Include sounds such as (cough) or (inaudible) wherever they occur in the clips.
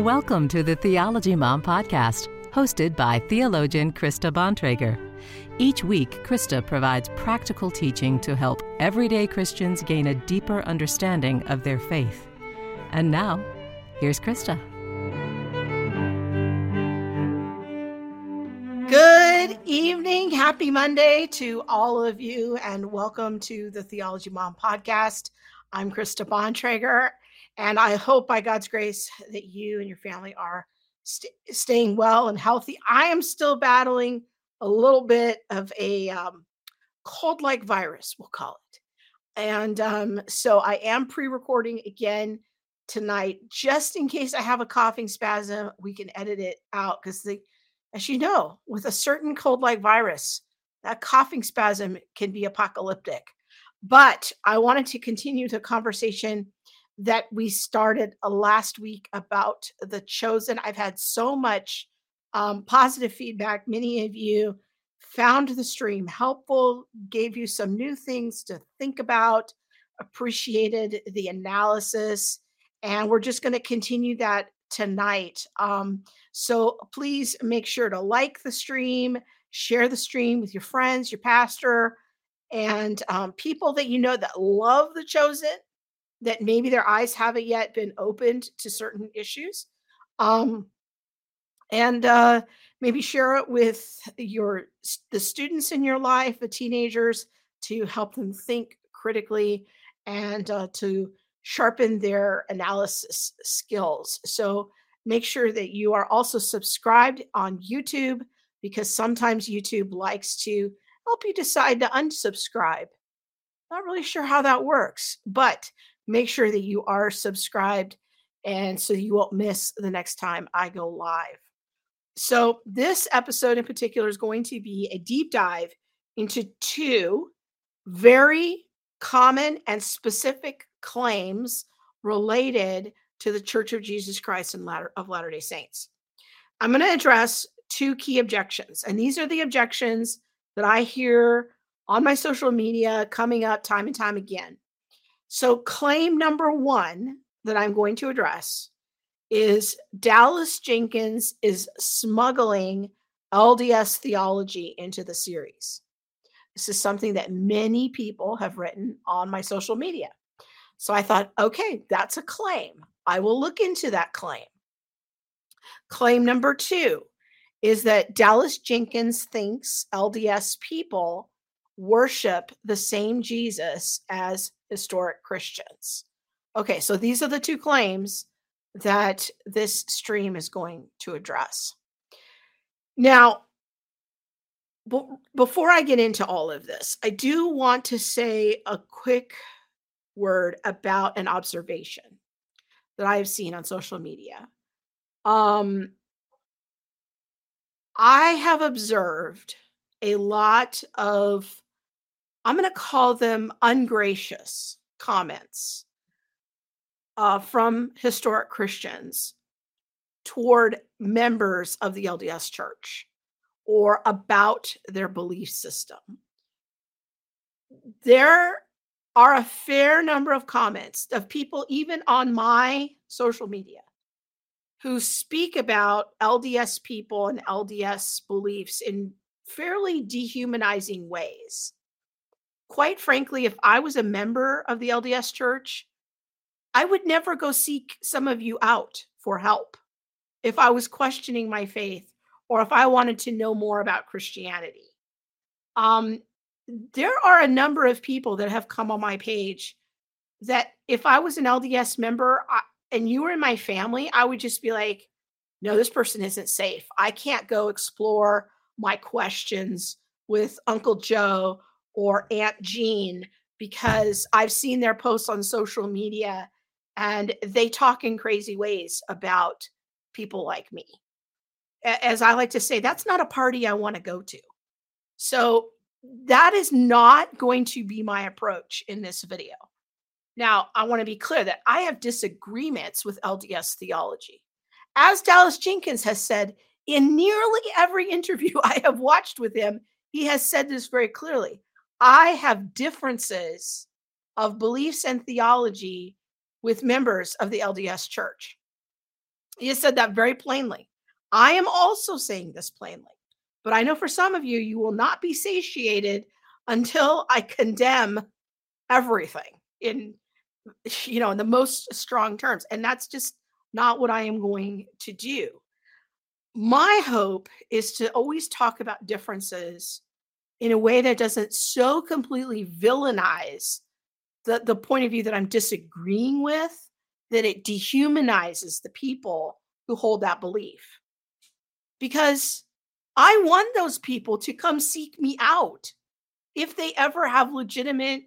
Welcome to the Theology Mom Podcast, hosted by theologian Krista Bontrager. Each week, Krista provides practical teaching to help everyday Christians gain a deeper understanding of their faith. And now, here's Krista. Good evening. Happy Monday to all of you, and welcome to the Theology Mom Podcast. I'm Krista Bontrager, and I hope by God's grace that you and your family are st- staying well and healthy. I am still battling a little bit of a um, cold like virus, we'll call it. And um, so I am pre recording again tonight, just in case I have a coughing spasm. We can edit it out because, as you know, with a certain cold like virus, that coughing spasm can be apocalyptic. But I wanted to continue the conversation that we started uh, last week about the chosen. I've had so much um, positive feedback. Many of you found the stream helpful, gave you some new things to think about, appreciated the analysis, and we're just going to continue that tonight. Um, so please make sure to like the stream, share the stream with your friends, your pastor, and um, people that you know that love the chosen that maybe their eyes haven't yet been opened to certain issues. Um, and uh, maybe share it with your the students in your life, the teenagers, to help them think critically and uh, to sharpen their analysis skills. So make sure that you are also subscribed on YouTube because sometimes YouTube likes to help you decide to unsubscribe. Not really sure how that works, but make sure that you are subscribed and so you won't miss the next time I go live. So, this episode in particular is going to be a deep dive into two very common and specific claims related to the Church of Jesus Christ and Latter of Latter-day Saints. I'm going to address two key objections, and these are the objections that I hear on my social media coming up time and time again. So, claim number one that I'm going to address is Dallas Jenkins is smuggling LDS theology into the series. This is something that many people have written on my social media. So I thought, okay, that's a claim. I will look into that claim. Claim number two is that Dallas Jenkins thinks LDS people worship the same Jesus as historic Christians. Okay, so these are the two claims that this stream is going to address. Now, b- before I get into all of this, I do want to say a quick word about an observation that I have seen on social media. Um, I have observed a lot of I'm going to call them ungracious comments uh, from historic Christians toward members of the LDS church or about their belief system. There are a fair number of comments of people, even on my social media, who speak about LDS people and LDS beliefs in fairly dehumanizing ways quite frankly, if I was a member of the LDS church, I would never go seek some of you out for help if I was questioning my faith or if I wanted to know more about Christianity. Um, there are a number of people that have come on my page that if I was an LDS member I, and you were in my family, I would just be like, no, this person isn't safe. I can't go explore my questions with Uncle Joe or Aunt Jean because I've seen their posts on social media and they talk in crazy ways about people like me. As I like to say, that's not a party I want to go to. So that is not going to be my approach in this video. Now, I want to be clear that I have disagreements with LDS theology. As Dallas Jenkins has said in nearly every (laughs) interview I have watched with him, he has said this very clearly. I have differences of beliefs and theology with members of the LDS church. He said that very plainly. I am also saying this plainly. But I know for some of you, you will not be satiated until I condemn everything in you know in the most strong terms and that's just not what i am going to do my hope is to always talk about differences in a way that doesn't so completely villainize the, the point of view that i'm disagreeing with that it dehumanizes the people who hold that belief because i want those people to come seek me out if they ever have legitimate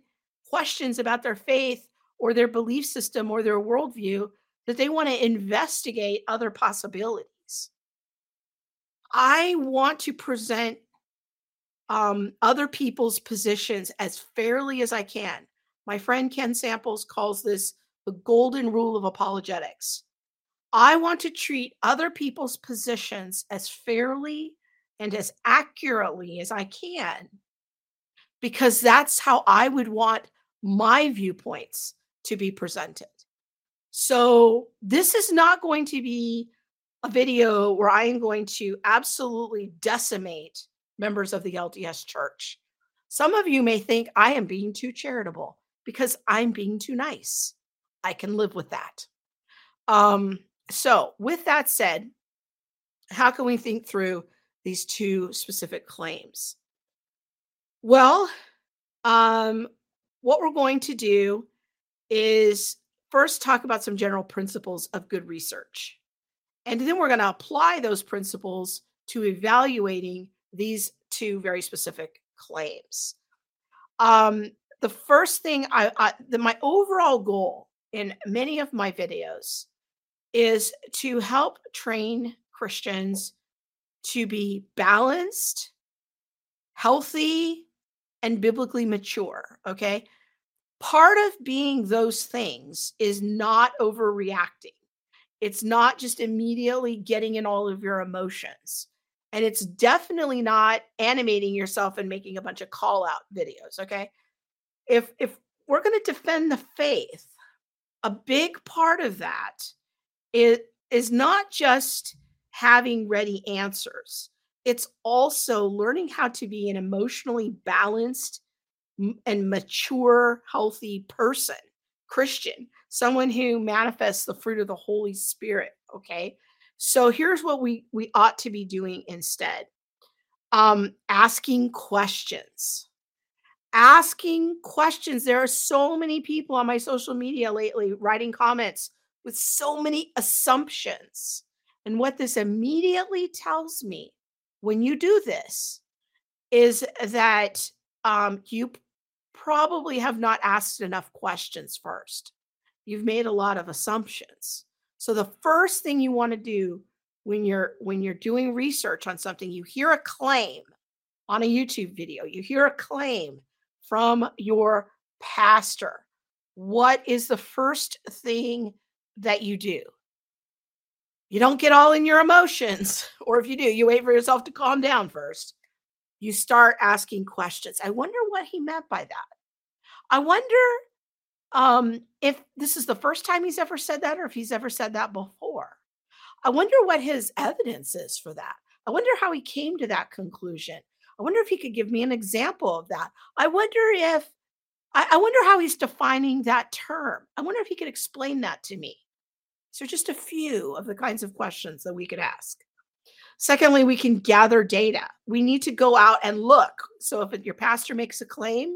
questions about their faith or their belief system or their worldview, that they want to investigate other possibilities. I want to present um, other people's positions as fairly as I can. My friend Ken Samples calls this the golden rule of apologetics. I want to treat other people's positions as fairly and as accurately as I can because that's how I would want my viewpoints to be presented. So, this is not going to be a video where I am going to absolutely decimate members of the LDS church. Some of you may think I am being too charitable because I'm being too nice. I can live with that. Um, so, with that said, how can we think through these two specific claims? Well, um, what we're going to do is first talk about some general principles of good research. And then we're going to apply those principles to evaluating these two very specific claims. Um, the first thing I, I the, my overall goal in many of my videos is to help train Christians to be balanced, healthy, and biblically mature. Okay. Part of being those things is not overreacting. It's not just immediately getting in all of your emotions. And it's definitely not animating yourself and making a bunch of call out videos. Okay. If if we're going to defend the faith, a big part of that is, is not just having ready answers it's also learning how to be an emotionally balanced and mature, healthy person, Christian, someone who manifests the fruit of the Holy Spirit. Okay. So here's what we we ought to be doing instead. Um, asking questions. Asking questions. There are so many people on my social media lately writing comments with so many assumptions. And what this immediately tells me when you do this is that um, you probably have not asked enough questions first. You've made a lot of assumptions. So the first thing you want to do when you're when you're doing research on something, you hear a claim on a YouTube video, you hear a claim from your pastor. What is the first thing that you do? You don't get all in your emotions, (laughs) or if you do, you wait for yourself to calm down first. You start asking questions. I wonder what he meant by that. I wonder um, if this is the first time he's ever said that or if he's ever said that before. I wonder what his evidence is for that. I wonder how he came to that conclusion. I wonder if he could give me an example of that. I wonder if, I, I wonder how he's defining that term. I wonder if he could explain that to me. So, just a few of the kinds of questions that we could ask. Secondly, we can gather data. We need to go out and look. So, if your pastor makes a claim,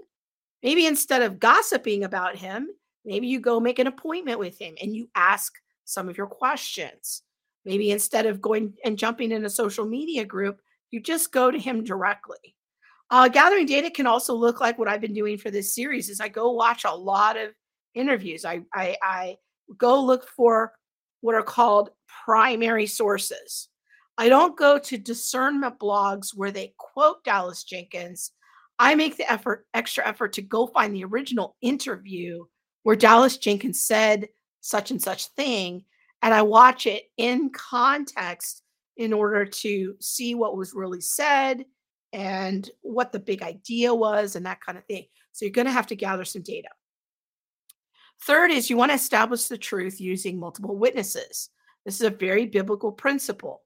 maybe instead of gossiping about him, maybe you go make an appointment with him and you ask some of your questions. Maybe instead of going and jumping in a social media group, you just go to him directly. Uh, gathering data can also look like what I've been doing for this series is I go watch a lot of interviews. I, I, I go look for what are called primary sources. I don't go to discernment blogs where they quote Dallas Jenkins. I make the effort, extra effort to go find the original interview where Dallas Jenkins said such and such thing, and I watch it in context in order to see what was really said and what the big idea was and that kind of thing. So you're going to have to gather some data. Third is you want to establish the truth using multiple witnesses. This is a very biblical principle.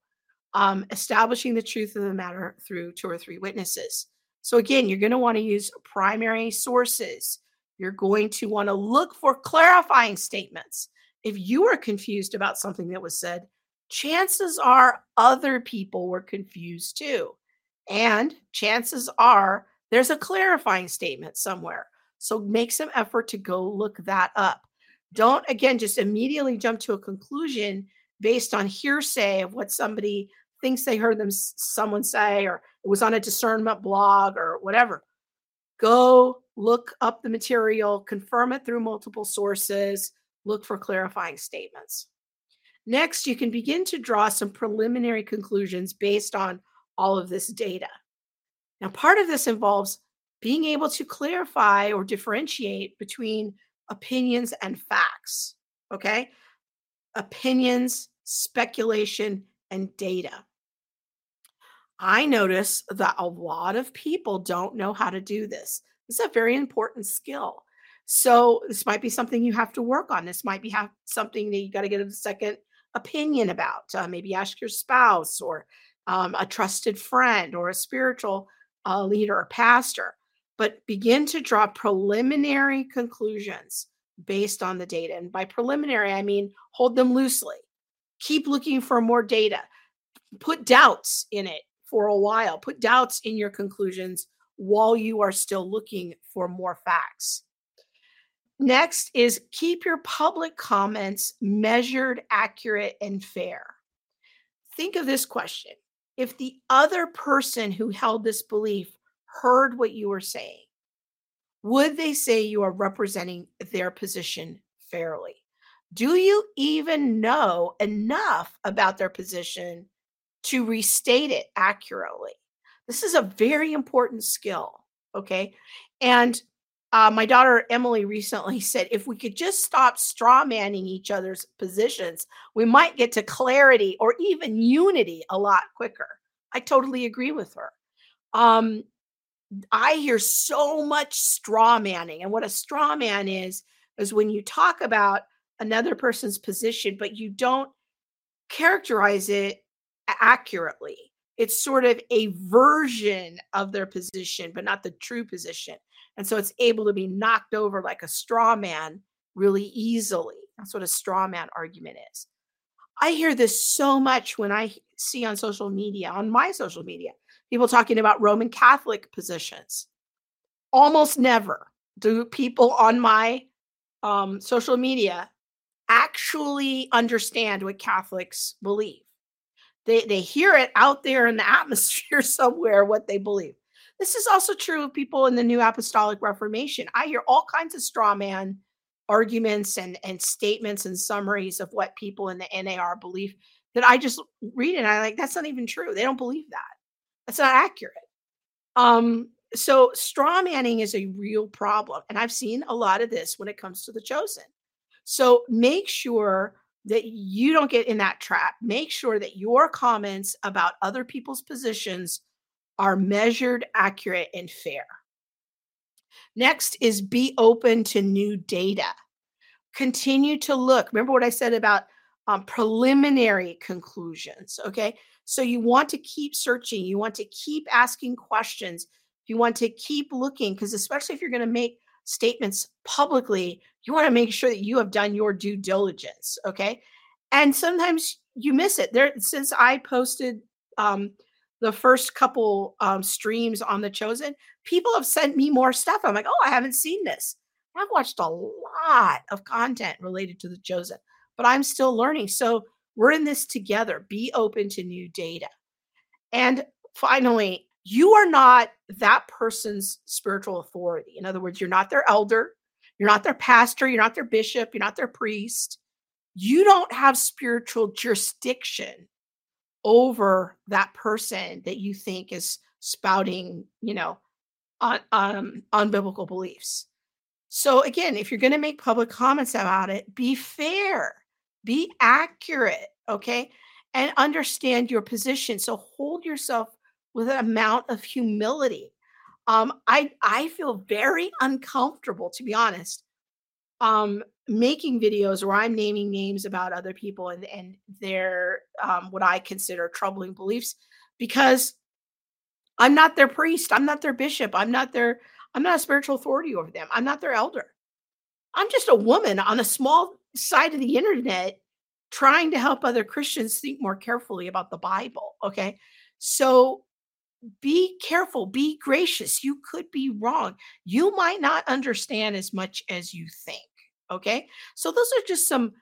Um, establishing the truth of the matter through two or three witnesses. So, again, you're going to want to use primary sources. You're going to want to look for clarifying statements. If you are confused about something that was said, chances are other people were confused too. And chances are there's a clarifying statement somewhere. So make some effort to go look that up. Don't, again, just immediately jump to a conclusion based on hearsay of what somebody thinks they heard them someone say or it was on a discernment blog or whatever. Go look up the material confirm it through multiple sources look for clarifying statements. Next you can begin to draw some preliminary conclusions based on all of this data. Now part of this involves being able to clarify or differentiate between opinions and facts okay? Opinions speculation and data I notice that a lot of people don't know how to do this. This is a very important skill. So this might be something you have to work on. This might be have something that you got to get a second opinion about. Uh, maybe ask your spouse or um, a trusted friend or a spiritual uh, leader or pastor. But begin to draw preliminary conclusions based on the data. And by preliminary, I mean hold them loosely. Keep looking for more data. Put doubts in it for a while. Put doubts in your conclusions while you are still looking for more facts. Next is keep your public comments measured, accurate, and fair. Think of this question if the other person who held this belief heard what you were saying, would they say you are representing their position fairly? Do you even know enough about their position to restate it accurately. This is a very important skill. Okay. And uh, my daughter Emily recently (laughs) said if we could just stop straw manning each other's positions, we might get to clarity or even unity a lot quicker. I totally agree with her. Um, I hear so much straw manning. And what a straw man is, is when you talk about another person's position, but you don't characterize it accurately. It's sort of a version of their position, but not the true position. And so it's able to be knocked over like a straw man really easily. That's what a straw man argument is. I hear this so much when I see on social media, on my social media, people talking about Roman Catholic positions. Almost never do people on my um, social media actually understand what Catholics believe. They they hear it out there in the (laughs) atmosphere somewhere what they believe. This is also true of people in the New Apostolic Reformation. I hear all kinds of straw man arguments and and statements and summaries of what people in the NAR believe that I just read and I like that's not even true. They don't believe that. That's not accurate. Um so straw manning is a real problem and I've seen a lot of this when it comes to the chosen. So make sure that you don't get in that trap. Make sure that your comments about other people's positions are measured, accurate, and fair. Next is be open to new data. Continue to look. Remember what I said about um, preliminary conclusions. Okay. So you want to keep searching, you want to keep asking questions, you want to keep looking, because especially if you're going to make statements publicly, you want to make sure that you have done your due diligence. Okay. And sometimes you miss it. There, since I posted um, the first couple um, streams on The Chosen, people have sent me more stuff. I'm like, oh, I haven't seen this. I've watched a lot of content related to The Chosen, but I'm still learning. So we're in this together. Be open to new data. And finally, you are not that person's spiritual authority. In other words, you're not their elder, you're not their pastor, you're not their bishop, you're not their priest. You don't have spiritual jurisdiction over that person that you think is spouting, you know, on um, unbiblical beliefs. So again, if you're going to make public comments about it, be fair, be accurate, okay? And understand your position. So hold yourself with an amount of humility. Um, I I feel very uncomfortable, to be honest, um, making videos where I'm naming names about other people and and their um, what I consider troubling beliefs because I'm not their priest, I'm not their bishop, I'm not their I'm not a spiritual authority over them. I'm not their elder. I'm just a woman on a small side of the internet trying to help other Christians think more carefully about the Bible, okay? So be careful, be gracious. You could be wrong. You might not understand as much as you think. Okay. So, those are just some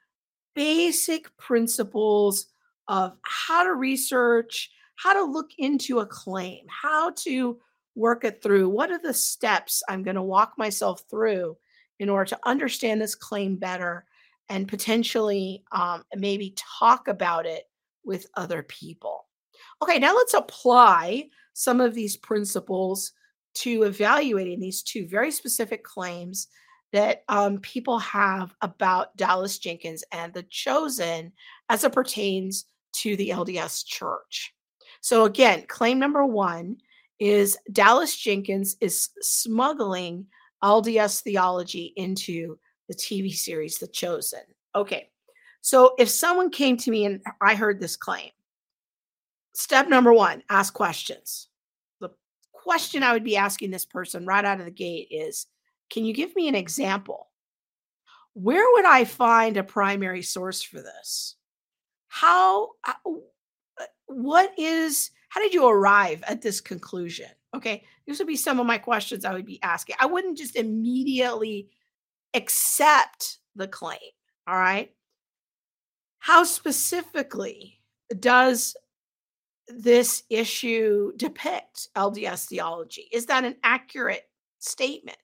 basic principles of how to research, how to look into a claim, how to work it through. What are the steps I'm going to walk myself through in order to understand this claim better and potentially um, maybe talk about it with other people? Okay, now let's apply some of these principles to evaluating these two very specific claims that um, people have about Dallas Jenkins and the chosen as it pertains to the LDS church. So, again, claim number one is Dallas Jenkins is smuggling LDS theology into the TV series The Chosen. Okay, so if someone came to me and I heard this claim, step number one ask questions. Question I would be asking this person right out of the gate is Can you give me an example? Where would I find a primary source for this? How, uh, what is, how did you arrive at this conclusion? Okay, these would be some of my questions I would be asking. I wouldn't just immediately accept the claim. All right. How specifically does this issue depict LDS theology? Is that an accurate statement?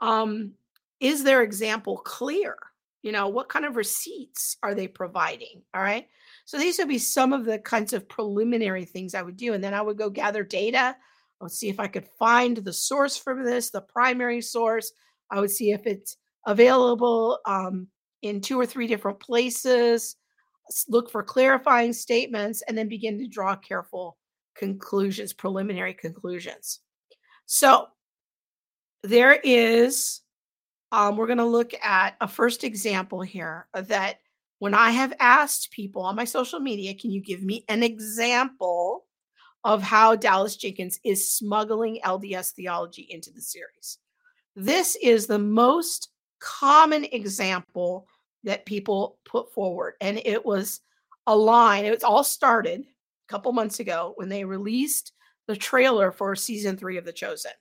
Um, is their example clear? You know, what kind of receipts are they providing? All right. So these would be some of the kinds of preliminary things I would do. And then I would go gather data. I would see if I could find the source for this, the primary source. I would see if it's available um, in two or three different places look for clarifying statements, and then begin to draw careful conclusions, preliminary conclusions. So there is, um, we're going to look at a first example here that when I have asked people on my social media, can you give me an example of how Dallas Jenkins is smuggling LDS theology into the series? This is the most common example that people put forward. And it was a line, it was all started a couple months ago when they released the trailer for season three of The Chosen.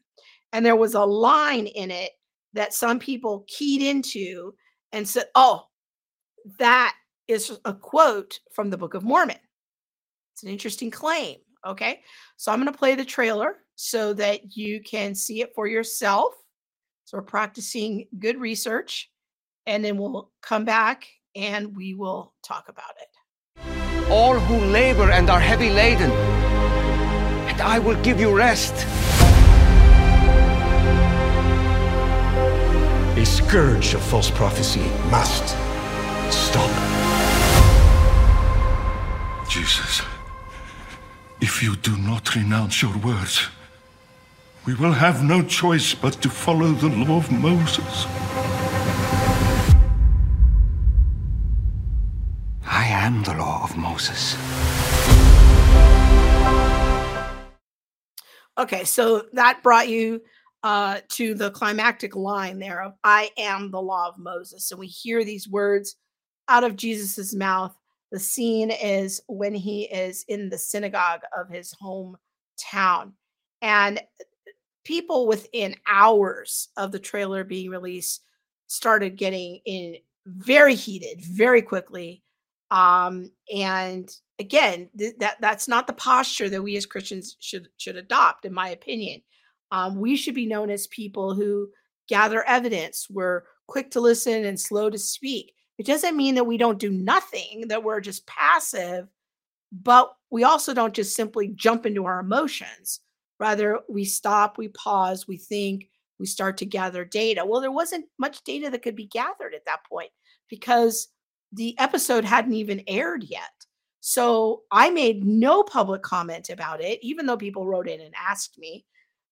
And there was a line in it that some people keyed into and said, oh, that is a quote from the Book of Mormon. It's an interesting claim. Okay. So I'm going to play the trailer so that you can see it for yourself. So we're practicing good research and then we'll come back and we will talk about it. All who labor and are heavy laden, and I will give you rest. A scourge of false prophecy must stop. Jesus, if you do not renounce your words, we will have no choice but to follow the law of Moses. Am the law of Moses. Okay, so that brought you uh, to the climactic line there of I am the law of Moses. So we hear these words out of Jesus's mouth. The scene is when he is in the synagogue of his hometown. And people within hours of the trailer being released started getting in very heated very quickly um, and again, th- that that's not the posture that we as Christians should should adopt, in my opinion. Um, we should be known as people who gather evidence. We're quick to listen and slow to speak. It doesn't mean that we don't do nothing, that we're just passive, but we also don't just simply jump into our emotions. Rather, we stop, we pause, we think, we start to gather data. Well, there wasn't much data that could be gathered at that point because the episode hadn't even aired yet. So I made no public comment about it, even though people wrote in and asked me,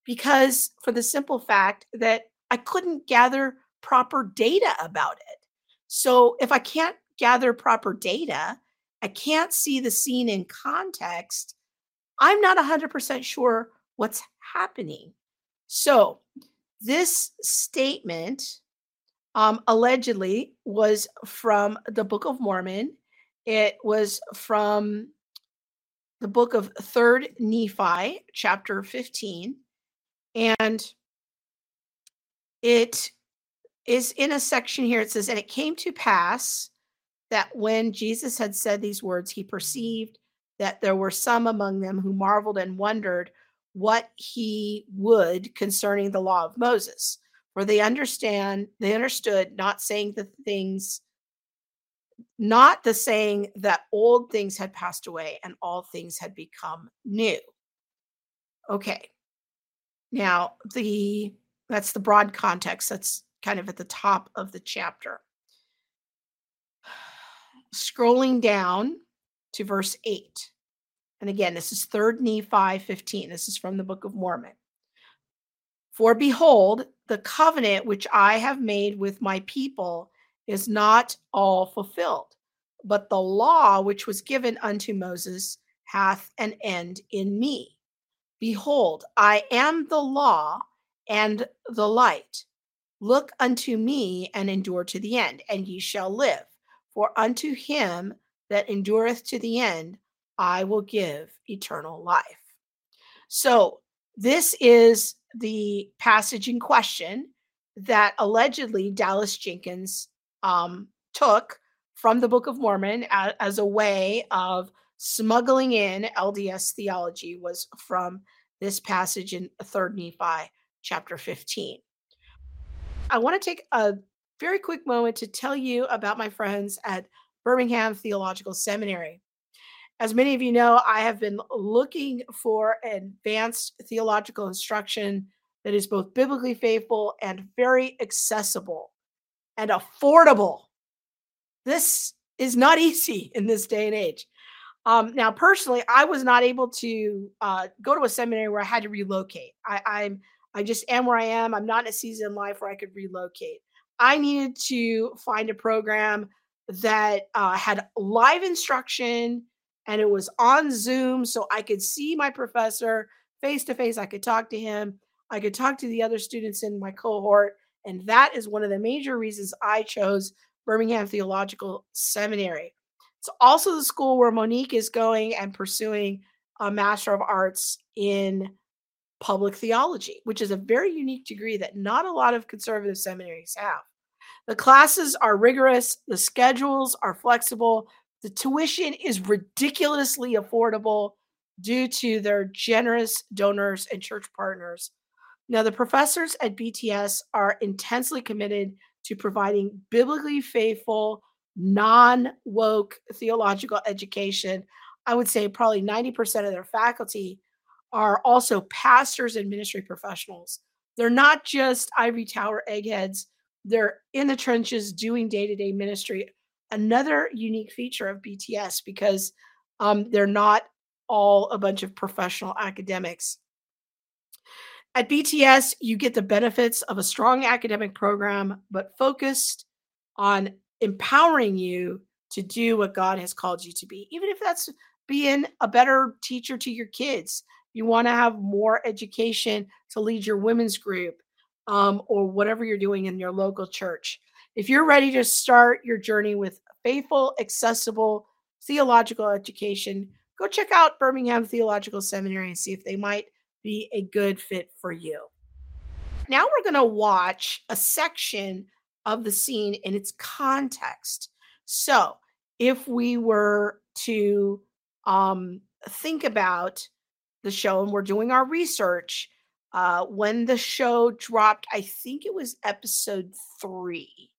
because for the simple fact that I couldn't gather proper data about it. So if I can't gather proper data, I can't see the scene in context, I'm not 100% sure what's happening. So this statement um, allegedly was from the Book of Mormon. It was from the book of Third Nephi, chapter 15, and it is in a section here. It says, "And it came to pass that when Jesus had said these words, he perceived that there were some among them who marveled and wondered what he would concerning the law of Moses. For they understand, they understood not saying the things, not the saying that old things had passed away and all things had become new. Okay. Now, the that's the broad context. That's kind of at the top of the chapter. (sighs) Scrolling down to verse 8. And again, this is 3rd Nephi 15. This is from the Book of Mormon. For behold, the covenant which I have made with my people is not all fulfilled, but the law which was given unto Moses hath an end in me. Behold, I am the law and the light. Look unto me and endure to the end, and ye shall live. For unto him that endureth to the end, I will give eternal life. So, this is the passage in question that allegedly Dallas Jenkins um, took from the Book of Mormon as, as a way of smuggling in LDS theology was from this passage in 3rd Nephi chapter 15. I want to take a very quick moment to tell you about my friends at Birmingham Theological Seminary. As many of you know, I have been looking for advanced theological instruction that is both biblically faithful and very accessible and affordable. This is not (laughs) easy in this day and age. Um, now, personally, I was not able to uh, go to a seminary where I had to relocate. I, I'm I just am where I am. I'm not in a season in life where I could relocate. I needed to find a program that uh, had live instruction and it was on Zoom so I could see my professor face to face. I could talk to him. I could talk to the other students in my cohort. And that is one of the major reasons I chose Birmingham Theological Seminary. It's also the school where Monique is going and pursuing a Master of Arts in Public Theology, which is a very unique degree that not a lot of conservative seminaries have. The classes are rigorous, the schedules are flexible, the tuition is ridiculously affordable due to their generous donors and church partners. Now, the professors at BTS are intensely committed to providing biblically faithful, non woke theological education. I would say probably 90% of their faculty are also pastors and ministry professionals. They're not just ivory tower eggheads, they're in the trenches doing day to day ministry another unique feature of BTS because um, they're not all a bunch of professional academics. At BTS, you get the benefits of a strong academic program, but focused on empowering you to do what God has called you to be, even if that's being a better teacher to your kids. You want to have more education to lead your women's group um, or whatever you're doing in your local church. If you're ready to start your journey with faithful, accessible theological education, go check out Birmingham Theological Seminary and see if they might be a good fit for you. Now we're going to watch a section of the scene in its context. So, if we were to um, think about the show and we're doing our research, uh, when the show dropped, I think it was episode three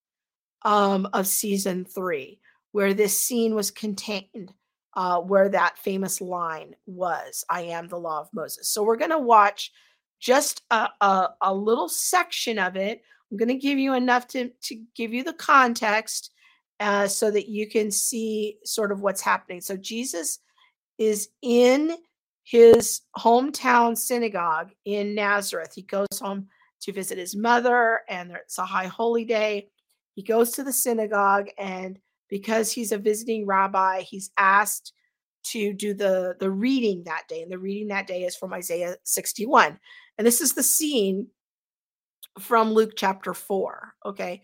um, of season three, where this scene was contained, uh, where that famous line was, I am the law of Moses. So we're going to watch just a, a, a, little section of it. I'm going to give you enough to, to give you the context uh, so that you can see sort of what's happening. So Jesus is in his hometown synagogue in Nazareth. He goes home to visit his mother, and it's a high holy day. He goes to the synagogue, and because he's a visiting rabbi, he's asked to do the the reading that day, and the reading that day is from Isaiah 61. And this is the scene from Luke chapter 4. Okay.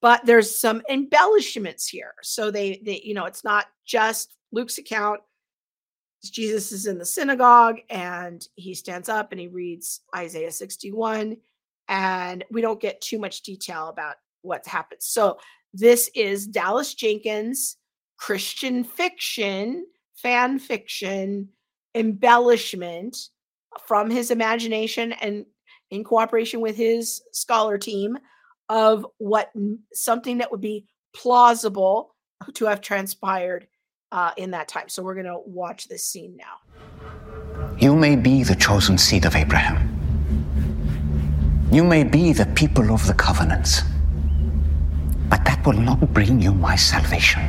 But there's some embellishments here. So they they, you know, it's not just Luke's account. Jesus is in the synagogue and he stands up and he reads Isaiah 61. And we don't get too much detail about what's happened. So this is Dallas Jenkins Christian fiction, fan fiction, embellishment from his imagination and in cooperation with his scholar team of what something that would be plausible to have transpired uh, in that time. So we're going to watch this scene now. You may be the chosen seed of Abraham. You may be the people of the covenants. But that will not bring you my salvation.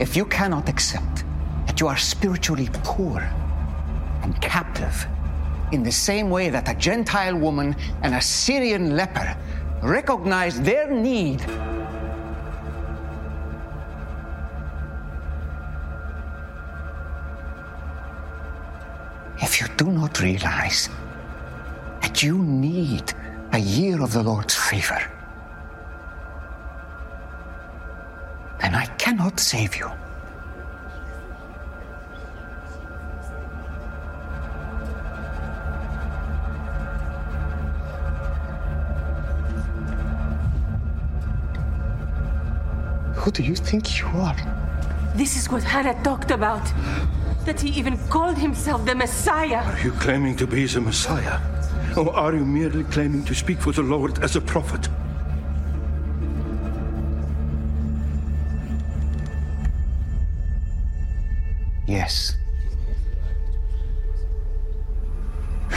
If you cannot accept that you are spiritually poor and captive in the same way that a Gentile woman and a Syrian leper recognize their need. If you do not realize that you need a year of the Lord's favor, then I cannot save you. Who do you think you are? This is what Hannah talked about. That he even called himself the Messiah. Are you claiming to be the Messiah? Or are you merely claiming to speak for the Lord as a prophet? Yes.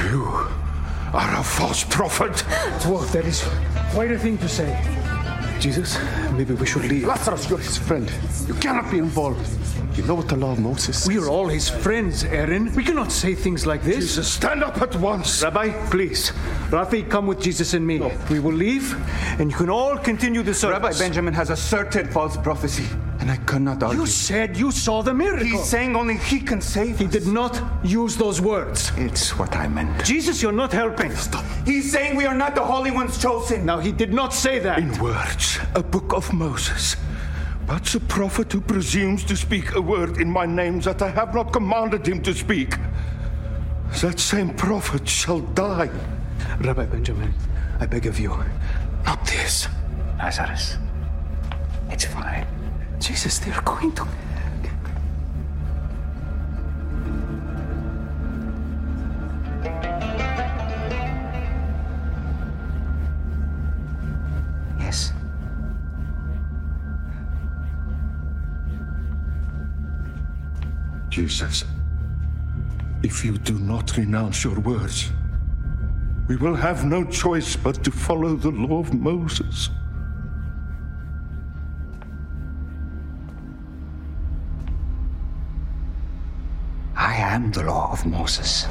You are a false prophet. Dwarf, that is quite a thing to say. Jesus, maybe we should leave. Lazarus, you're his friend. You cannot be involved. Know what the law of Moses We are all his friends, Aaron. We cannot say things like this. Jesus, stand up at once. Rabbi, please. Rafi, come with Jesus and me. We will leave, and you can all continue the service. Rabbi Benjamin has asserted false prophecy, and I cannot argue. You said you saw the miracle. He's saying only he can save he us. did not use those words. It's what I meant. Jesus, you're not helping. Stop. He's saying we are not the holy ones chosen. Now, he did not say that. In words, a book of Moses. But the prophet who presumes to speak a word in my name that I have not commanded him to speak, that same prophet shall die. Rabbi Benjamin, I beg of you, not this. Lazarus, it's fine. Jesus, they're going to. Jesus, if you do not renounce your words, we will have no choice but to follow the law of Moses. I am the law of Moses.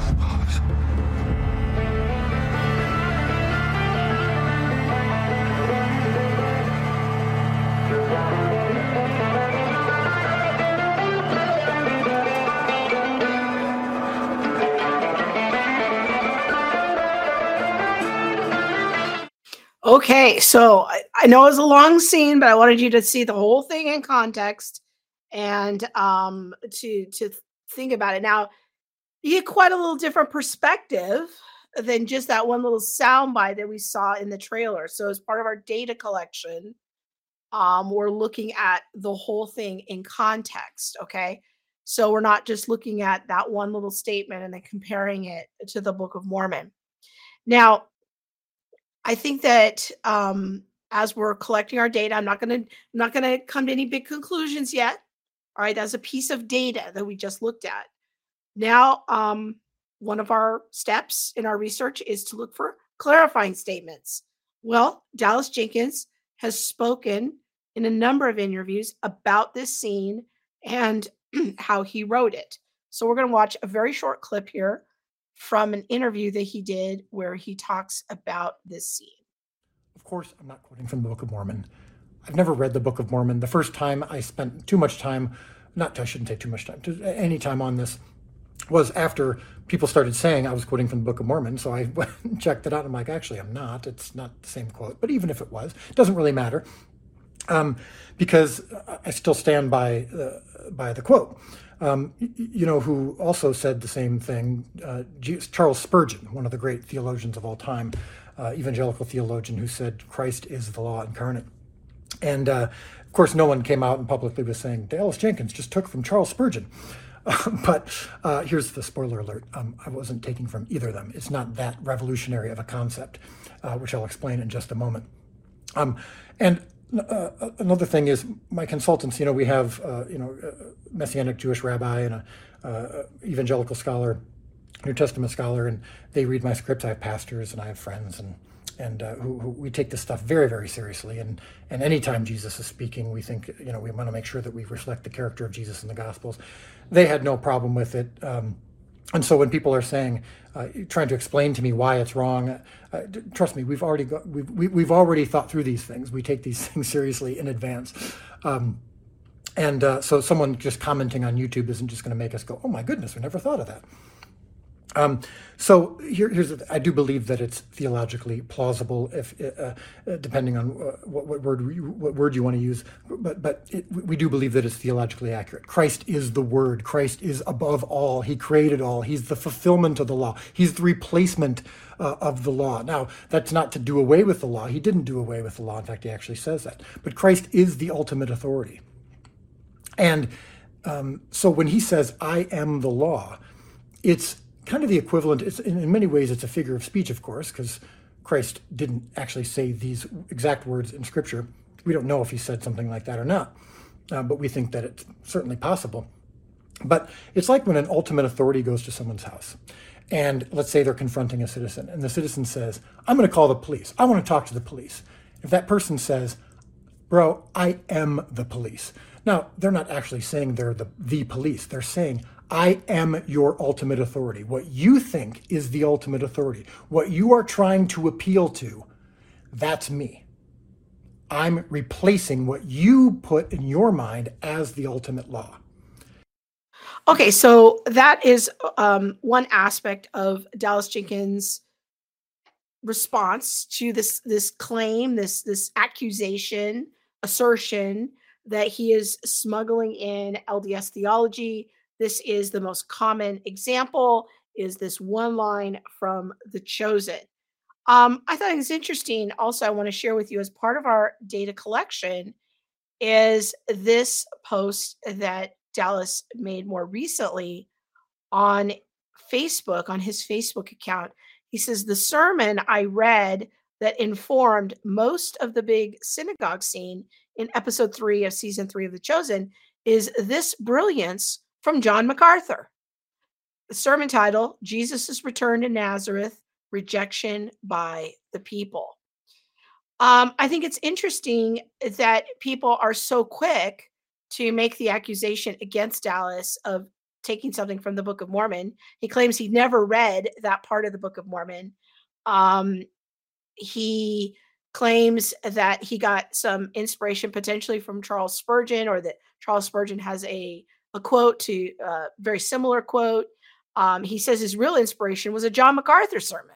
Okay, so I, I know it was a long scene, but I wanted you to see the whole thing in context and um to to think about it. Now, you get quite a little different perspective than just that one little soundbite that we saw in the trailer. So as part of our data collection, um, we're looking at the whole thing in context. Okay. So we're not just looking at that one little statement and then comparing it to the Book of Mormon. Now, I think that um, as we're collecting our data, I'm not going to not going to come to any big conclusions yet. All right, that's a piece of data that we just looked at. Now, um, one of our steps in our research is to look for clarifying statements. Well, Dallas Jenkins has spoken in a number of interviews about this scene and (clears throat) how he wrote it. So we're going to watch a very short clip here from an interview that he did where he talks about this scene. Of course, I'm not quoting from the Book of Mormon. I've never read the Book of Mormon. The first time I spent too much time, not I shouldn't say too much time, any time on this was after people started saying I was quoting from the Book of Mormon. So I (laughs) checked it out. I'm like, actually, I'm not. It's not the same quote. But even if it was, it doesn't really matter um, because I still stand by uh, by the quote. Um, you know, who also said the same thing, uh, Charles Spurgeon, one of the great theologians of all time, uh, evangelical theologian, who said Christ is the law incarnate. And uh, of course, no one came out and publicly was saying Dallas Jenkins just took from Charles Spurgeon. (laughs) but uh, here's the spoiler alert um, I wasn't taking from either of them. It's not that revolutionary of a concept, uh, which I'll explain in just a moment. Um, and uh, another thing is my consultants, you know, we have, uh, you know, a Messianic Jewish rabbi and a uh, evangelical scholar, New Testament scholar, and they read my scripts. I have pastors and I have friends and and uh, who, who, we take this stuff very, very seriously. And and anytime Jesus is speaking, we think you know we want to make sure that we reflect the character of Jesus in the Gospels. They had no problem with it. Um, and so when people are saying, uh, trying to explain to me why it's wrong, uh, trust me, we've already got, we've, we've already thought through these things. We take these (laughs) things seriously in advance. Um, and uh, so someone just commenting on YouTube isn't just going to make us go, oh my goodness, we never thought of that. Um, so here, here's I do believe that it's theologically plausible, if uh, uh, depending on uh, what, what, word you, what word you want to use, but but it, we do believe that it's theologically accurate. Christ is the Word. Christ is above all. He created all. He's the fulfillment of the law. He's the replacement uh, of the law. Now that's not to do away with the law. He didn't do away with the law. In fact, he actually says that. But Christ is the ultimate authority, and um, so when he says, "I am the law," it's kind of the equivalent. It's in, many ways it's a figure of speech, of course, because Christ didn't actually say these exact words in Scripture. We don't know if he said something like that or not, uh, but we think that it's certainly possible. But it's like when an ultimate authority goes to someone's house, and let's say they're confronting a citizen, and the citizen says, "I'm going to call the police. I want to talk to the police." If that person says, "Bro, I am the police," now they're not actually saying they're the the police. They're saying, I am your ultimate authority. What you think is the ultimate authority, what you are trying to appeal to, that's me. I'm replacing what you put in your mind as the ultimate law. Okay, so that is um, one aspect of Dallas Jenkins' response to this this claim, this this accusation, assertion that he is smuggling in LDS theology this is the most common example is this one line from The Chosen. Um, I thought it was interesting. Also, I want to share with you as part of our data collection is this post that Dallas made more recently on Facebook, on his Facebook account. He says, The sermon I read that informed most of the big synagogue scene in episode three of season three of The Chosen is this brilliance from John MacArthur. The sermon title Jesus' Return to Nazareth Rejection by the People. Um, I think it's interesting that people are so quick to make the accusation against Dallas of taking something from the Book of Mormon. He claims he never read that part of the Book of Mormon. Um, he claims that he got some inspiration potentially from Charles Spurgeon or that Charles Spurgeon has a a quote to a uh, very similar quote. Um, he says his real inspiration was a John MacArthur sermon.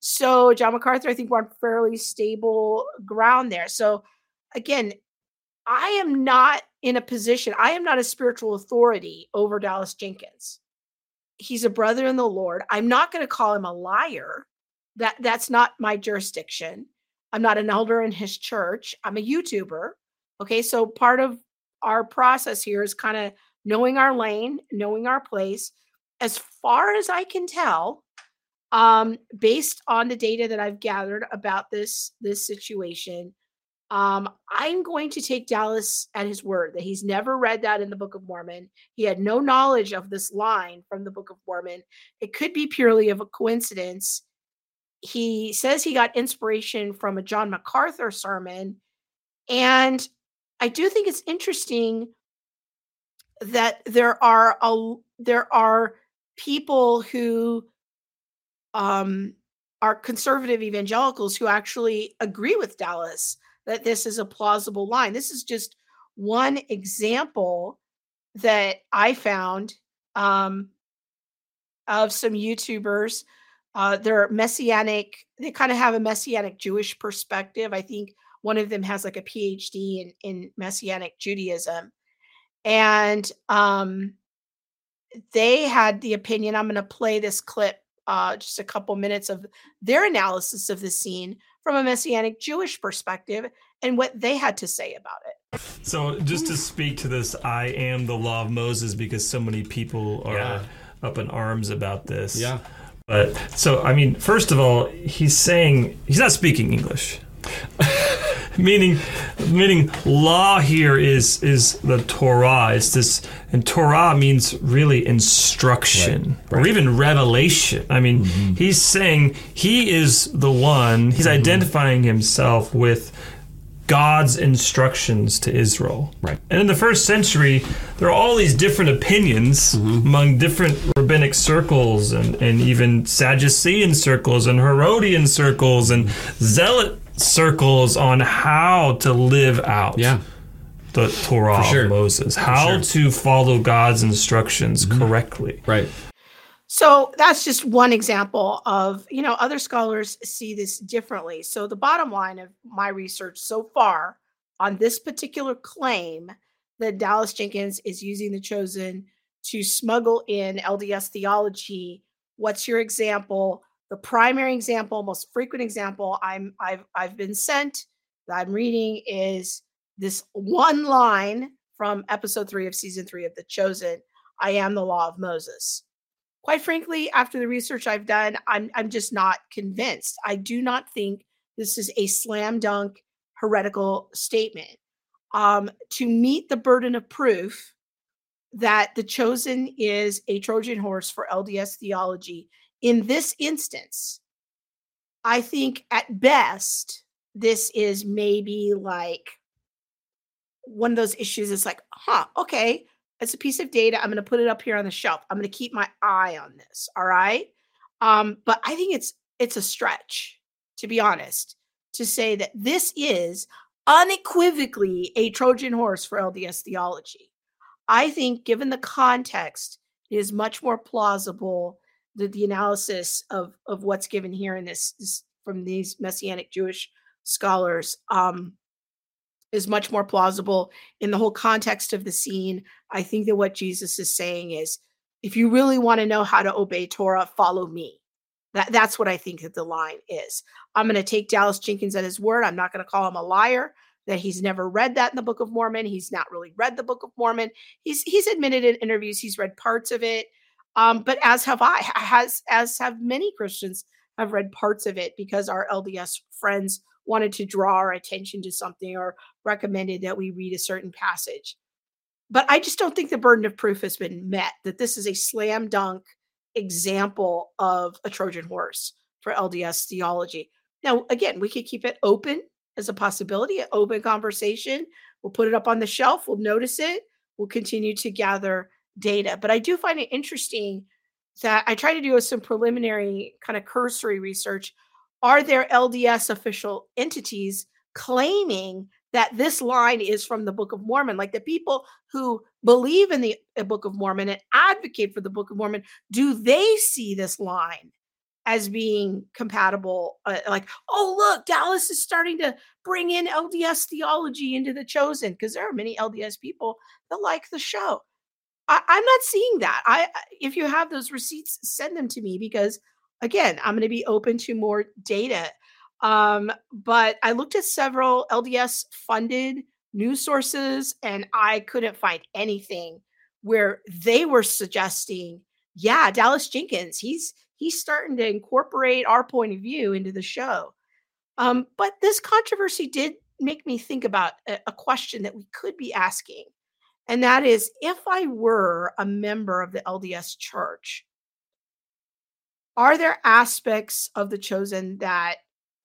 So John MacArthur, I think, we're on fairly stable ground there. So again, I am not in a position, I am not a spiritual authority over Dallas Jenkins. He's a brother in the Lord. I'm not going to call him a liar. That that's not my jurisdiction. I'm not an elder in his church. I'm a YouTuber. Okay, so part of our process here is kind of knowing our lane, knowing our place. As far as I can tell, um, based on the data that I've gathered about this this situation, um, I'm going to take Dallas at his word that he's never read that in the Book of Mormon. He had no knowledge of this line from the Book of Mormon. It could be purely of a coincidence. He says he got inspiration from a John MacArthur sermon. And I do think it's interesting that there are a there are people who um, are conservative evangelicals who actually agree with Dallas that this is a plausible line. This is just one example that I found um, of some YouTubers. Uh, they're messianic, they kind of have a messianic Jewish perspective. I think one of them has like a PhD in, in messianic Judaism. And um, they had the opinion. I'm going to play this clip, uh, just a couple minutes of their analysis of the scene from a messianic Jewish perspective and what they had to say about it. So, just to speak to this, I am the law of Moses because so many people are yeah. up in arms about this. Yeah. But so, I mean, first of all, he's saying he's not speaking English. (laughs) meaning meaning law here is is the Torah. It's this and Torah means really instruction right, right. or even revelation. I mean, mm-hmm. he's saying he is the one, he's mm-hmm. identifying himself with God's instructions to Israel. Right. And in the first century, there are all these different opinions mm-hmm. among different rabbinic circles and, and even Sadducean circles and Herodian circles and zealot circles on how to live out yeah. the Torah sure. of Moses, how sure. to follow God's instructions mm-hmm. correctly. Right. So that's just one example of, you know, other scholars see this differently. So the bottom line of my research so far on this particular claim that Dallas Jenkins is using the chosen to smuggle in LDS theology, what's your example? The primary example, most frequent example I'm I've I've been sent that I'm reading is this one line from episode three of season three of The Chosen. I am the law of Moses. Quite frankly, after the research I've done, I'm I'm just not convinced. I do not think this is a slam dunk heretical statement. Um, to meet the burden of proof that the chosen is a Trojan horse for LDS theology in this instance, I think at best, this is maybe like one of those issues It's like, huh, okay, it's a piece of data. I'm going to put it up here on the shelf. I'm going to keep my eye on this. All right. Um, but I think it's it's a stretch, to be honest, to say that this is unequivocally a Trojan horse for LDS theology. I think, given the context, it is much more plausible the, the analysis of of what's given here in this, this from these messianic Jewish scholars um, is much more plausible in the whole context of the scene. I think that what Jesus is saying is, if you really want to know how to obey Torah, follow me. That, that's what I think that the line is. I'm going to take Dallas Jenkins at his word. I'm not going to call him a liar that he's never read that in the Book of Mormon. He's not really read the Book of Mormon. He's he's admitted in interviews he's read parts of it. Um, but as have I, has as have many Christians have read parts of it because our LDS friends wanted to draw our attention to something or recommended that we read a certain passage. But I just don't think the burden of proof has been met that this is a slam dunk example of a Trojan horse for LDS theology. Now, again, we could keep it open as a possibility, an open conversation. We'll put it up on the shelf, we'll notice it, we'll continue to gather data. But I do find it interesting that I try to do some preliminary kind of cursory research. Are there LDS official entities claiming that this line is from the Book of Mormon? Like the people who believe in the Book of Mormon and advocate for the Book of Mormon, do they see this line as being compatible? Uh, like, oh, look, Dallas is starting to bring in LDS theology into the chosen because there are many LDS people that like the show. I, am not seeing that. I if you have those receipts, send them to me because again, I'm going to be open to more data. Um, but I looked at several LDS funded news sources and I couldn't find anything where they were suggesting, yeah, Dallas Jenkins, he's he's starting to incorporate our point of view into the show. Um, but this controversy did make me think about a, a question that we could be asking and that is if I were a member of the LDS church, are there aspects of the chosen that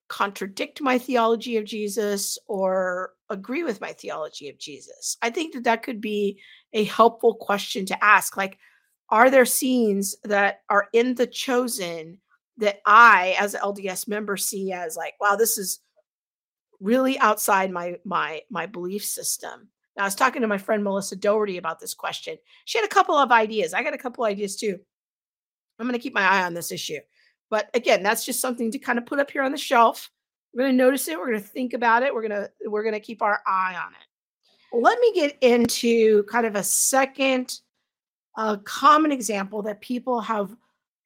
contradict my theology of Jesus or agree with my theology of Jesus? I think that that could be a helpful question to ask. Like, are there scenes that are in the chosen that I, as an LDS member, see as like, wow, this is really outside my my my belief system. I was talking to my friend Melissa Dougherty about this question. She had a couple of ideas. I got a couple ideas too. I'm going to keep my eye on this issue. But again, that's just something to kind of put up here on the shelf. We're going to notice it. We're going to think about it. We're going to we're going to keep our eye on it. Let me get into kind of a second uh, common example that people have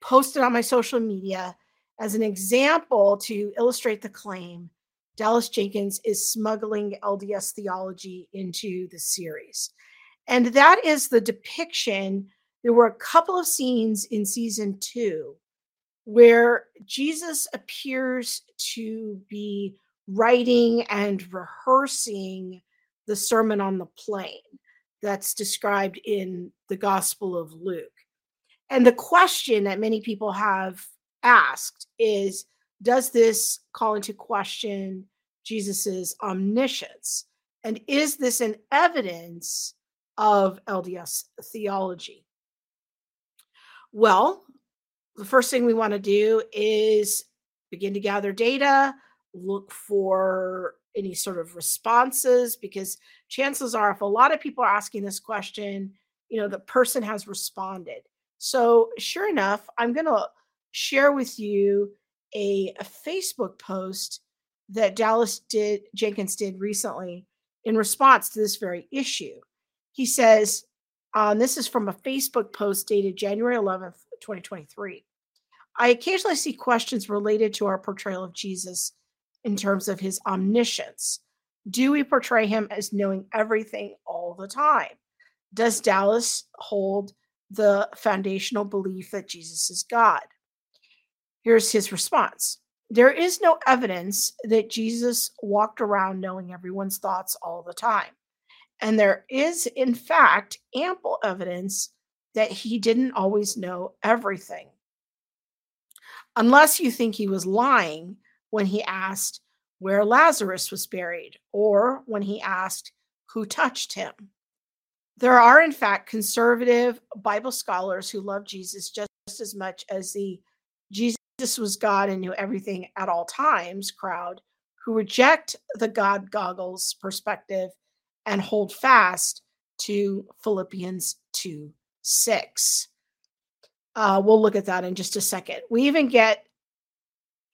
posted on my social media as an example to illustrate the claim Dallas Jenkins is smuggling LDS theology into the series. And that is the depiction. There were a couple of scenes in season two where Jesus appears to be writing and rehearsing the Sermon on the Plain that's described in the Gospel of Luke. And the question that many people have asked is Does this call into question Jesus's omniscience? And is this an evidence of LDS theology? Well, the first thing we want to do is begin to gather data, look for any sort of responses, because chances are, if a lot of people are asking this question, you know, the person has responded. So, sure enough, I'm going to share with you a, a, Facebook post that Dallas did Jenkins did recently in response to this very issue. He says, um, this is from a Facebook post dated January 11th, 2023. I occasionally see questions related to our portrayal of Jesus in terms of his omniscience. Do we portray him as knowing everything all the time? Does Dallas hold the foundational belief that Jesus is God? Here's his response There is no evidence that Jesus walked around knowing everyone's thoughts all the time. And there is, in fact, ample evidence that he didn't always know everything unless you think he was lying when he asked where Lazarus was buried or when he asked who touched him. There are, in fact, conservative Bible scholars who love Jesus just as much as the Jesus was God and knew everything at all times crowd who reject the God goggles perspective and hold fast to Philippians 2 6. Uh, we'll look at that in just a second. We even get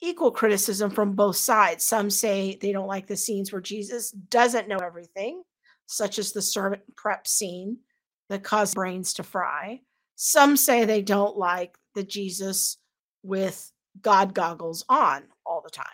equal criticism from both sides. Some say they don't like the scenes where Jesus doesn't know everything, such as the servant prep scene that caused brains to fry. Some say they don't like the Jesus with God goggles on all the time.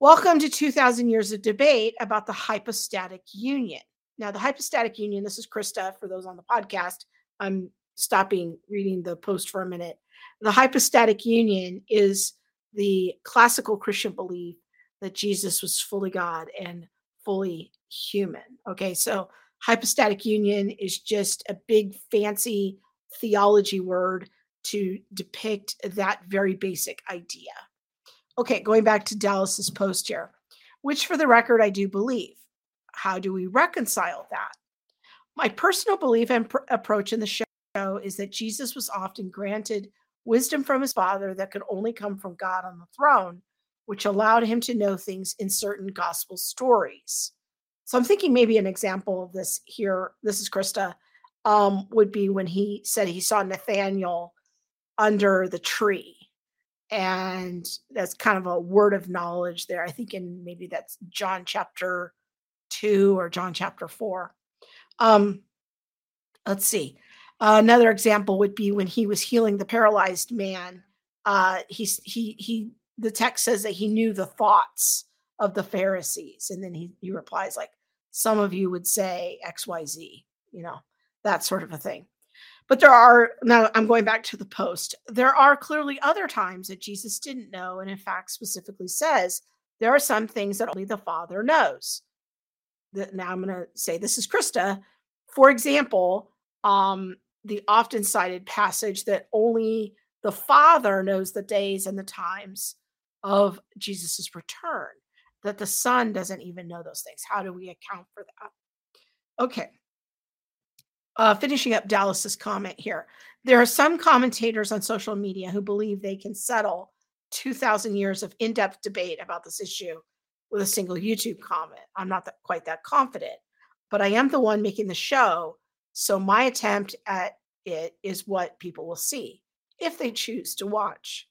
Welcome to 2000 years of debate about the hypostatic union. Now, the hypostatic union, this is Krista for those on the podcast. I'm stopping reading the post for a minute. The hypostatic union is the classical Christian belief that Jesus was fully God and fully human. Okay, so hypostatic union is just a big fancy theology word to depict that very basic idea. Okay, going back to Dallas's post here, which for the record I do believe. How do we reconcile that? My personal belief and pr- approach in the show is that Jesus was often granted wisdom from his father that could only come from God on the throne, which allowed him to know things in certain gospel stories. So I'm thinking maybe an example of this here, this is Krista, um, would be when he said he saw Nathaniel under the tree. And that's kind of a word of knowledge there. I think in maybe that's John chapter two or John chapter four. Um, let's see. Uh, another example would be when he was healing the paralyzed man. Uh, he he he. The text says that he knew the thoughts of the Pharisees, and then he he replies like, "Some of you would say X Y Z," you know, that sort of a thing. But there are now. I'm going back to the post. There are clearly other times that Jesus didn't know, and in fact, specifically says there are some things that only the Father knows. That now I'm going to say this is Krista. For example, um, the often cited passage that only the Father knows the days and the times of Jesus's return, that the Son doesn't even know those things. How do we account for that? Okay. Uh, finishing up Dallas's comment here. There are some commentators on social media who believe they can settle 2,000 years of in depth debate about this issue with a single YouTube comment. I'm not that, quite that confident, but I am the one making the show. So my attempt at it is what people will see if they choose to watch.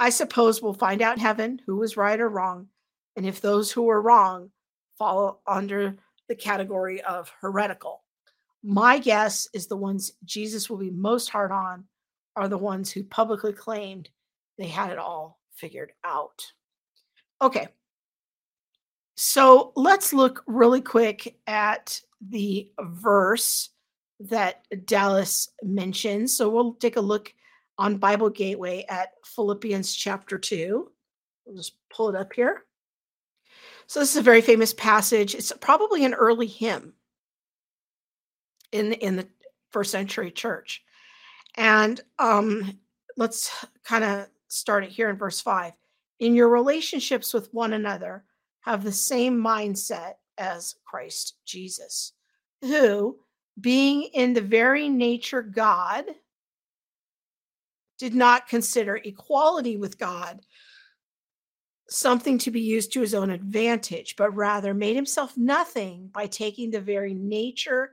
I suppose we'll find out in heaven who was right or wrong, and if those who were wrong fall under the category of heretical. My guess is the ones Jesus will be most hard on are the ones who publicly claimed they had it all figured out. Okay. So let's look really quick at the verse that Dallas mentions. So we'll take a look on Bible Gateway at Philippians chapter 2. We'll just pull it up here. So this is a very famous passage. It's probably an early hymn in the, in the first century church. And um, let's kind of start it here in verse 5. In your relationships with one another, have the same mindset as Christ Jesus, who, being in the very nature God, did not consider equality with God something to be used to his own advantage, but rather made himself nothing by taking the very nature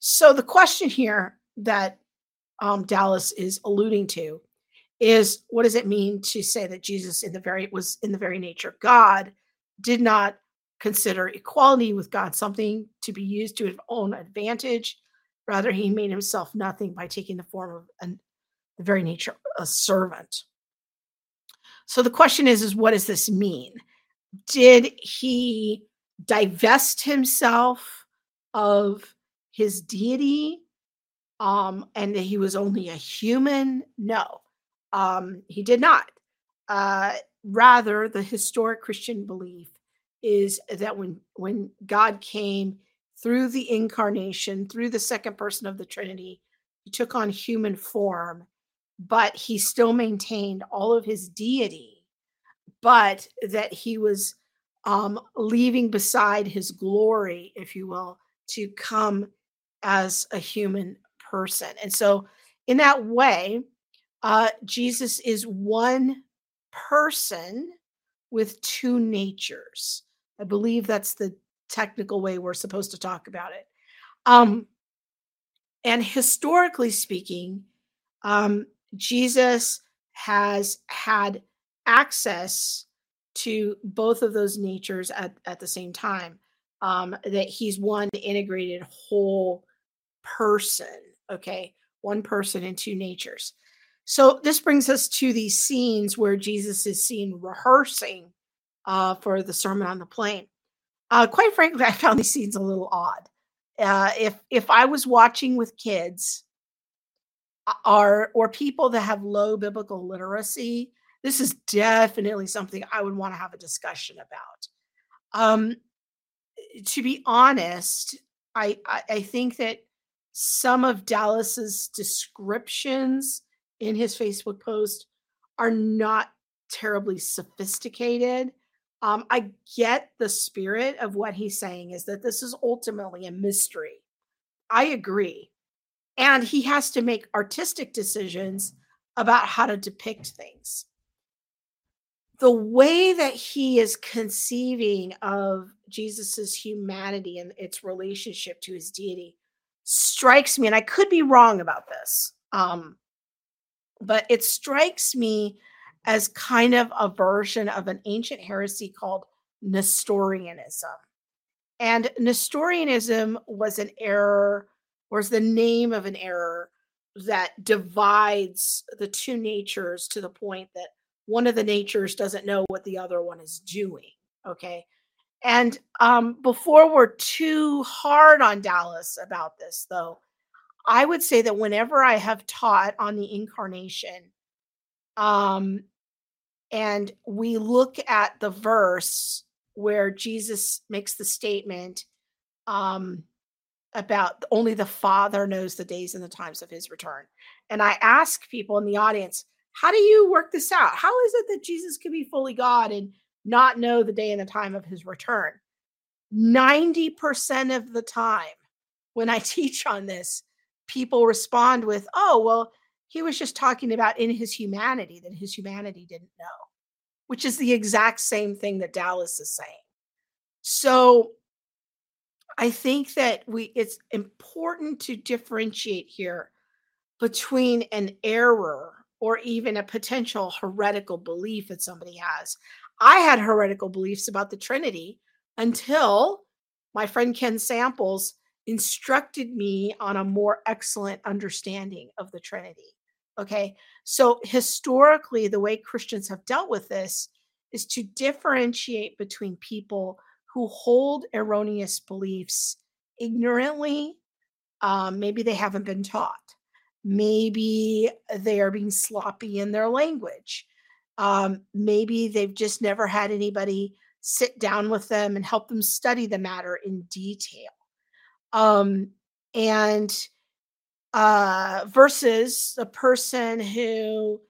So, the question here that um, Dallas is alluding to is what does it mean to say that Jesus in the very was in the very nature of God did not consider equality with God something to be used to his own advantage? Rather he made himself nothing by taking the form of an, the very nature a servant. So the question is is what does this mean? Did he divest himself of his deity um and that he was only a human no um, he did not. Uh, rather, the historic Christian belief is that when when God came through the incarnation, through the second person of the Trinity, he took on human form, but he still maintained all of his deity, but that he was um, leaving beside his glory, if you will, to come as a human person. And so, in that way, uh, Jesus is one person with two natures. I believe that's the technical way we're supposed to talk about it. Um, and historically speaking, um, Jesus has had access to both of those natures at, at the same time. Um, that he's one integrated whole person, okay? One person and two natures. So this brings us to these scenes where Jesus is seen rehearsing uh, for the Sermon on the Plain. Uh, quite frankly, I found these scenes a little odd. Uh, if if I was watching with kids, or or people that have low biblical literacy, this is definitely something I would want to have a discussion about. Um, to be honest, I, I I think that some of Dallas's descriptions in his Facebook post are not terribly sophisticated. Um, I get the spirit of what he's saying is that this is ultimately a mystery. I agree. And he has to make artistic decisions about how to depict things. The way that he is conceiving of Jesus's humanity and its relationship to his deity strikes me, and I could be wrong about this. Um, but it strikes me as kind of a version of an ancient heresy called Nestorianism. And Nestorianism was an error, was the name of an error that divides the two natures to the point that one of the natures doesn't know what the other one is doing. Okay. And um, before we're too hard on Dallas about this, though, I would say that whenever I have taught on the incarnation, um, and we look at the verse where Jesus makes the statement um, about only the Father knows the days and the times of his return. And I ask people in the audience, how do you work this out? How is it that Jesus can be fully God and not know the day and the time of his return? 90% of the time when I (laughs) teach on this, people respond with, oh, well, he was just talking about in his humanity that his humanity didn't know, which is the exact same thing that Dallas is saying. So I think that we it's important to differentiate here between an error or even a potential heretical belief that somebody has. I had heretical beliefs about the Trinity until my friend Ken Samples instructed me on a more excellent understanding of the Trinity. Okay. So, historically, the way Christians have dealt with this is to differentiate between people who hold erroneous beliefs ignorantly. Um, maybe they haven't been taught. Maybe they are being sloppy in their language. Um, maybe they've just never had anybody sit down with them and help them study the matter in detail. Um, and uh, versus a person who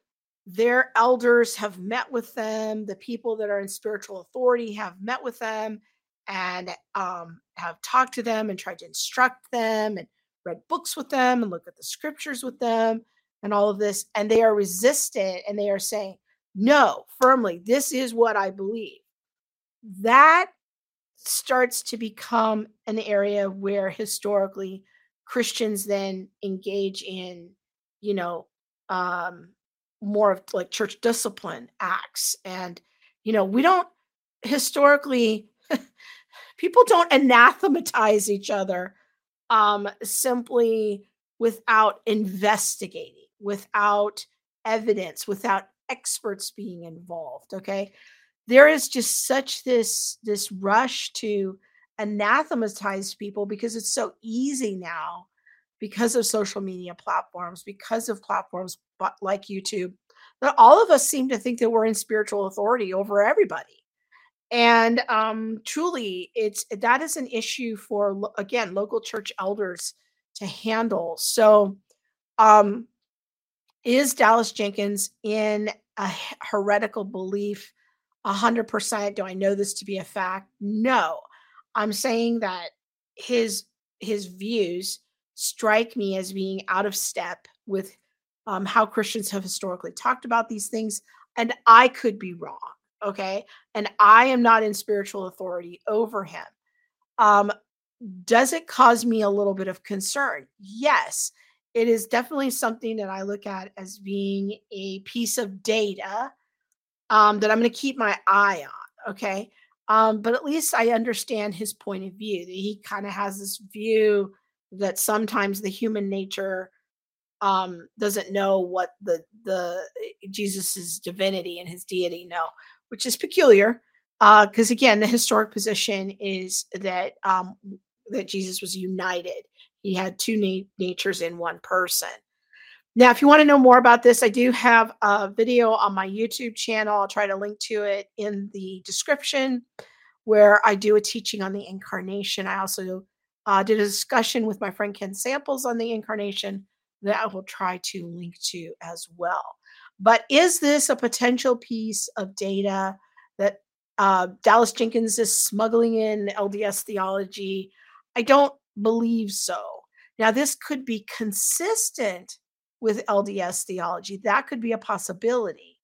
their elders have met with them, the people that are in spiritual authority have met with them and um, have talked to them and tried to instruct them and read books with them and look at the scriptures with them and all of this. And they are resistant and they are saying, no, firmly, this is what I believe. That starts to become an area where historically Christians then engage in, you know, um, more of like church discipline acts. And, you know, we don't historically, (laughs) people don't anathematize each other um, simply without investigating, without evidence, without experts being involved. Okay there is just such this this rush to anathematize people because it's so easy now because of social media platforms because of platforms like youtube that all of us seem to think that we're in spiritual authority over everybody and um truly it's that is an issue for again local church elders to handle so um is dallas jenkins in a heretical belief 100% do I know this to be a fact? No. I'm saying that his his views strike me as being out of step with um, how Christians have historically talked about these things and I could be wrong, okay? And I am not in spiritual authority over him. Um does it cause me a little bit of concern? Yes. It is definitely something that I look at as being a piece of data um, that I'm going to keep my eye on. Okay. Um, but at least I understand his point of view. That he kind of has this view that sometimes the human nature um, doesn't know what the the eh, Jesus's divinity and his deity know, which is peculiar. Because uh, again, the historic position is that um, that Jesus was united. He had two na- natures in one person. Now, if you want to know more about this, I do have a video on my YouTube channel. I'll try to link to it in the description where I do a teaching on the incarnation. I also uh, did a discussion with my friend Ken Samples on the incarnation that I will try to link to as well. But is this a potential piece of data that uh, Dallas Jenkins is smuggling in LDS theology? I don't believe so. Now, this could be consistent with LDS theology. That could be a possibility.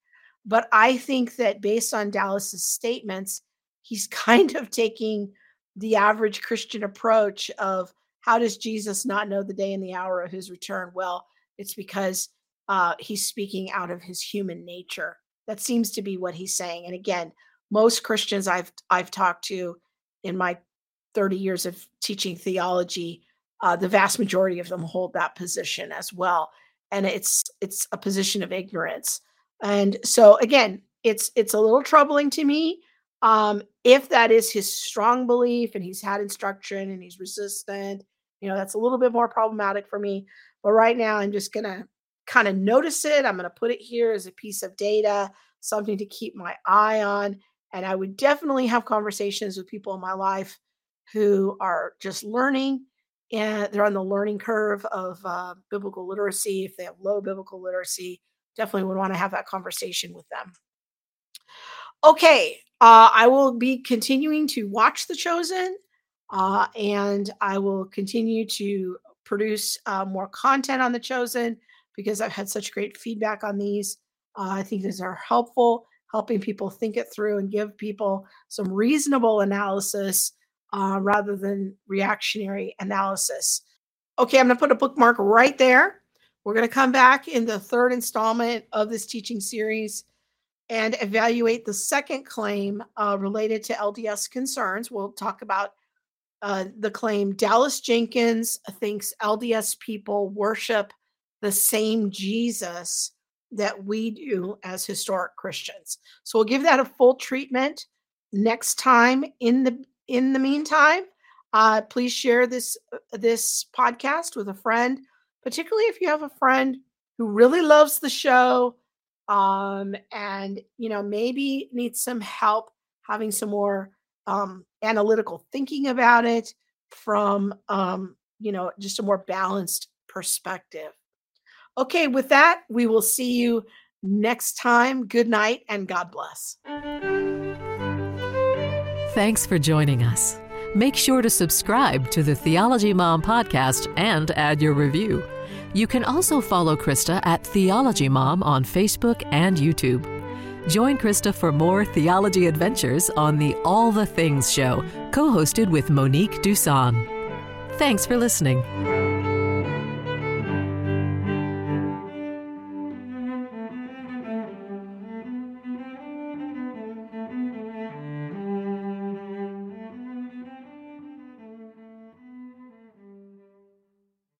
But I think that based on Dallas's statements, he's (laughs) kind of taking the average Christian approach of how does Jesus not know the day and the hour of his return? Well, it's because uh, he's speaking out of his human nature. That seems to be what he's saying. And again, most Christians I've I've talked to in my 30 years of teaching theology, uh, the vast majority of them hold that position as well and it's it's a position of ignorance and so again it's it's a little troubling to me um if that is his strong belief and he's had instruction and he's resistant you know, that's a little bit more problematic for me. But right now, I'm just to kind of notice it. I'm to put it here as a piece of data, something to keep my eye on. And I would definitely have conversations with people in my life who are just learning and they're on the learning curve of uh, biblical literacy. If they have low biblical literacy, definitely would want to have that conversation with them. Okay, uh, I will be continuing to watch The Chosen, uh, and I will continue to produce uh, more content on The Chosen because I've had such great feedback on these. Uh, I think these are helpful, helping people think it through and give people some reasonable analysis uh, rather than reactionary analysis. Okay, I'm going to put a bookmark right there. We're going to come back in the third installment of this teaching series and evaluate the second claim uh, related to LDS concerns. We'll talk about uh, the claim Dallas Jenkins thinks LDS people worship the same Jesus that we do as historic Christians. So we'll give that a full treatment next time in the in the meantime, uh, please share this uh, this podcast with a friend, particularly if you have a friend who really loves the show um, and you know maybe needs some help having some more um, analytical thinking about it from um, you know just a more balanced perspective. Okay, with that, we will see you next time. Good night and God bless. Thanks for joining us. Make sure to subscribe to the Theology Mom podcast and add your review. You can also follow Krista at Theology Mom on Facebook and YouTube. Join Krista for more theology adventures on the All the Things show, co hosted with Monique Duson. Thanks for listening.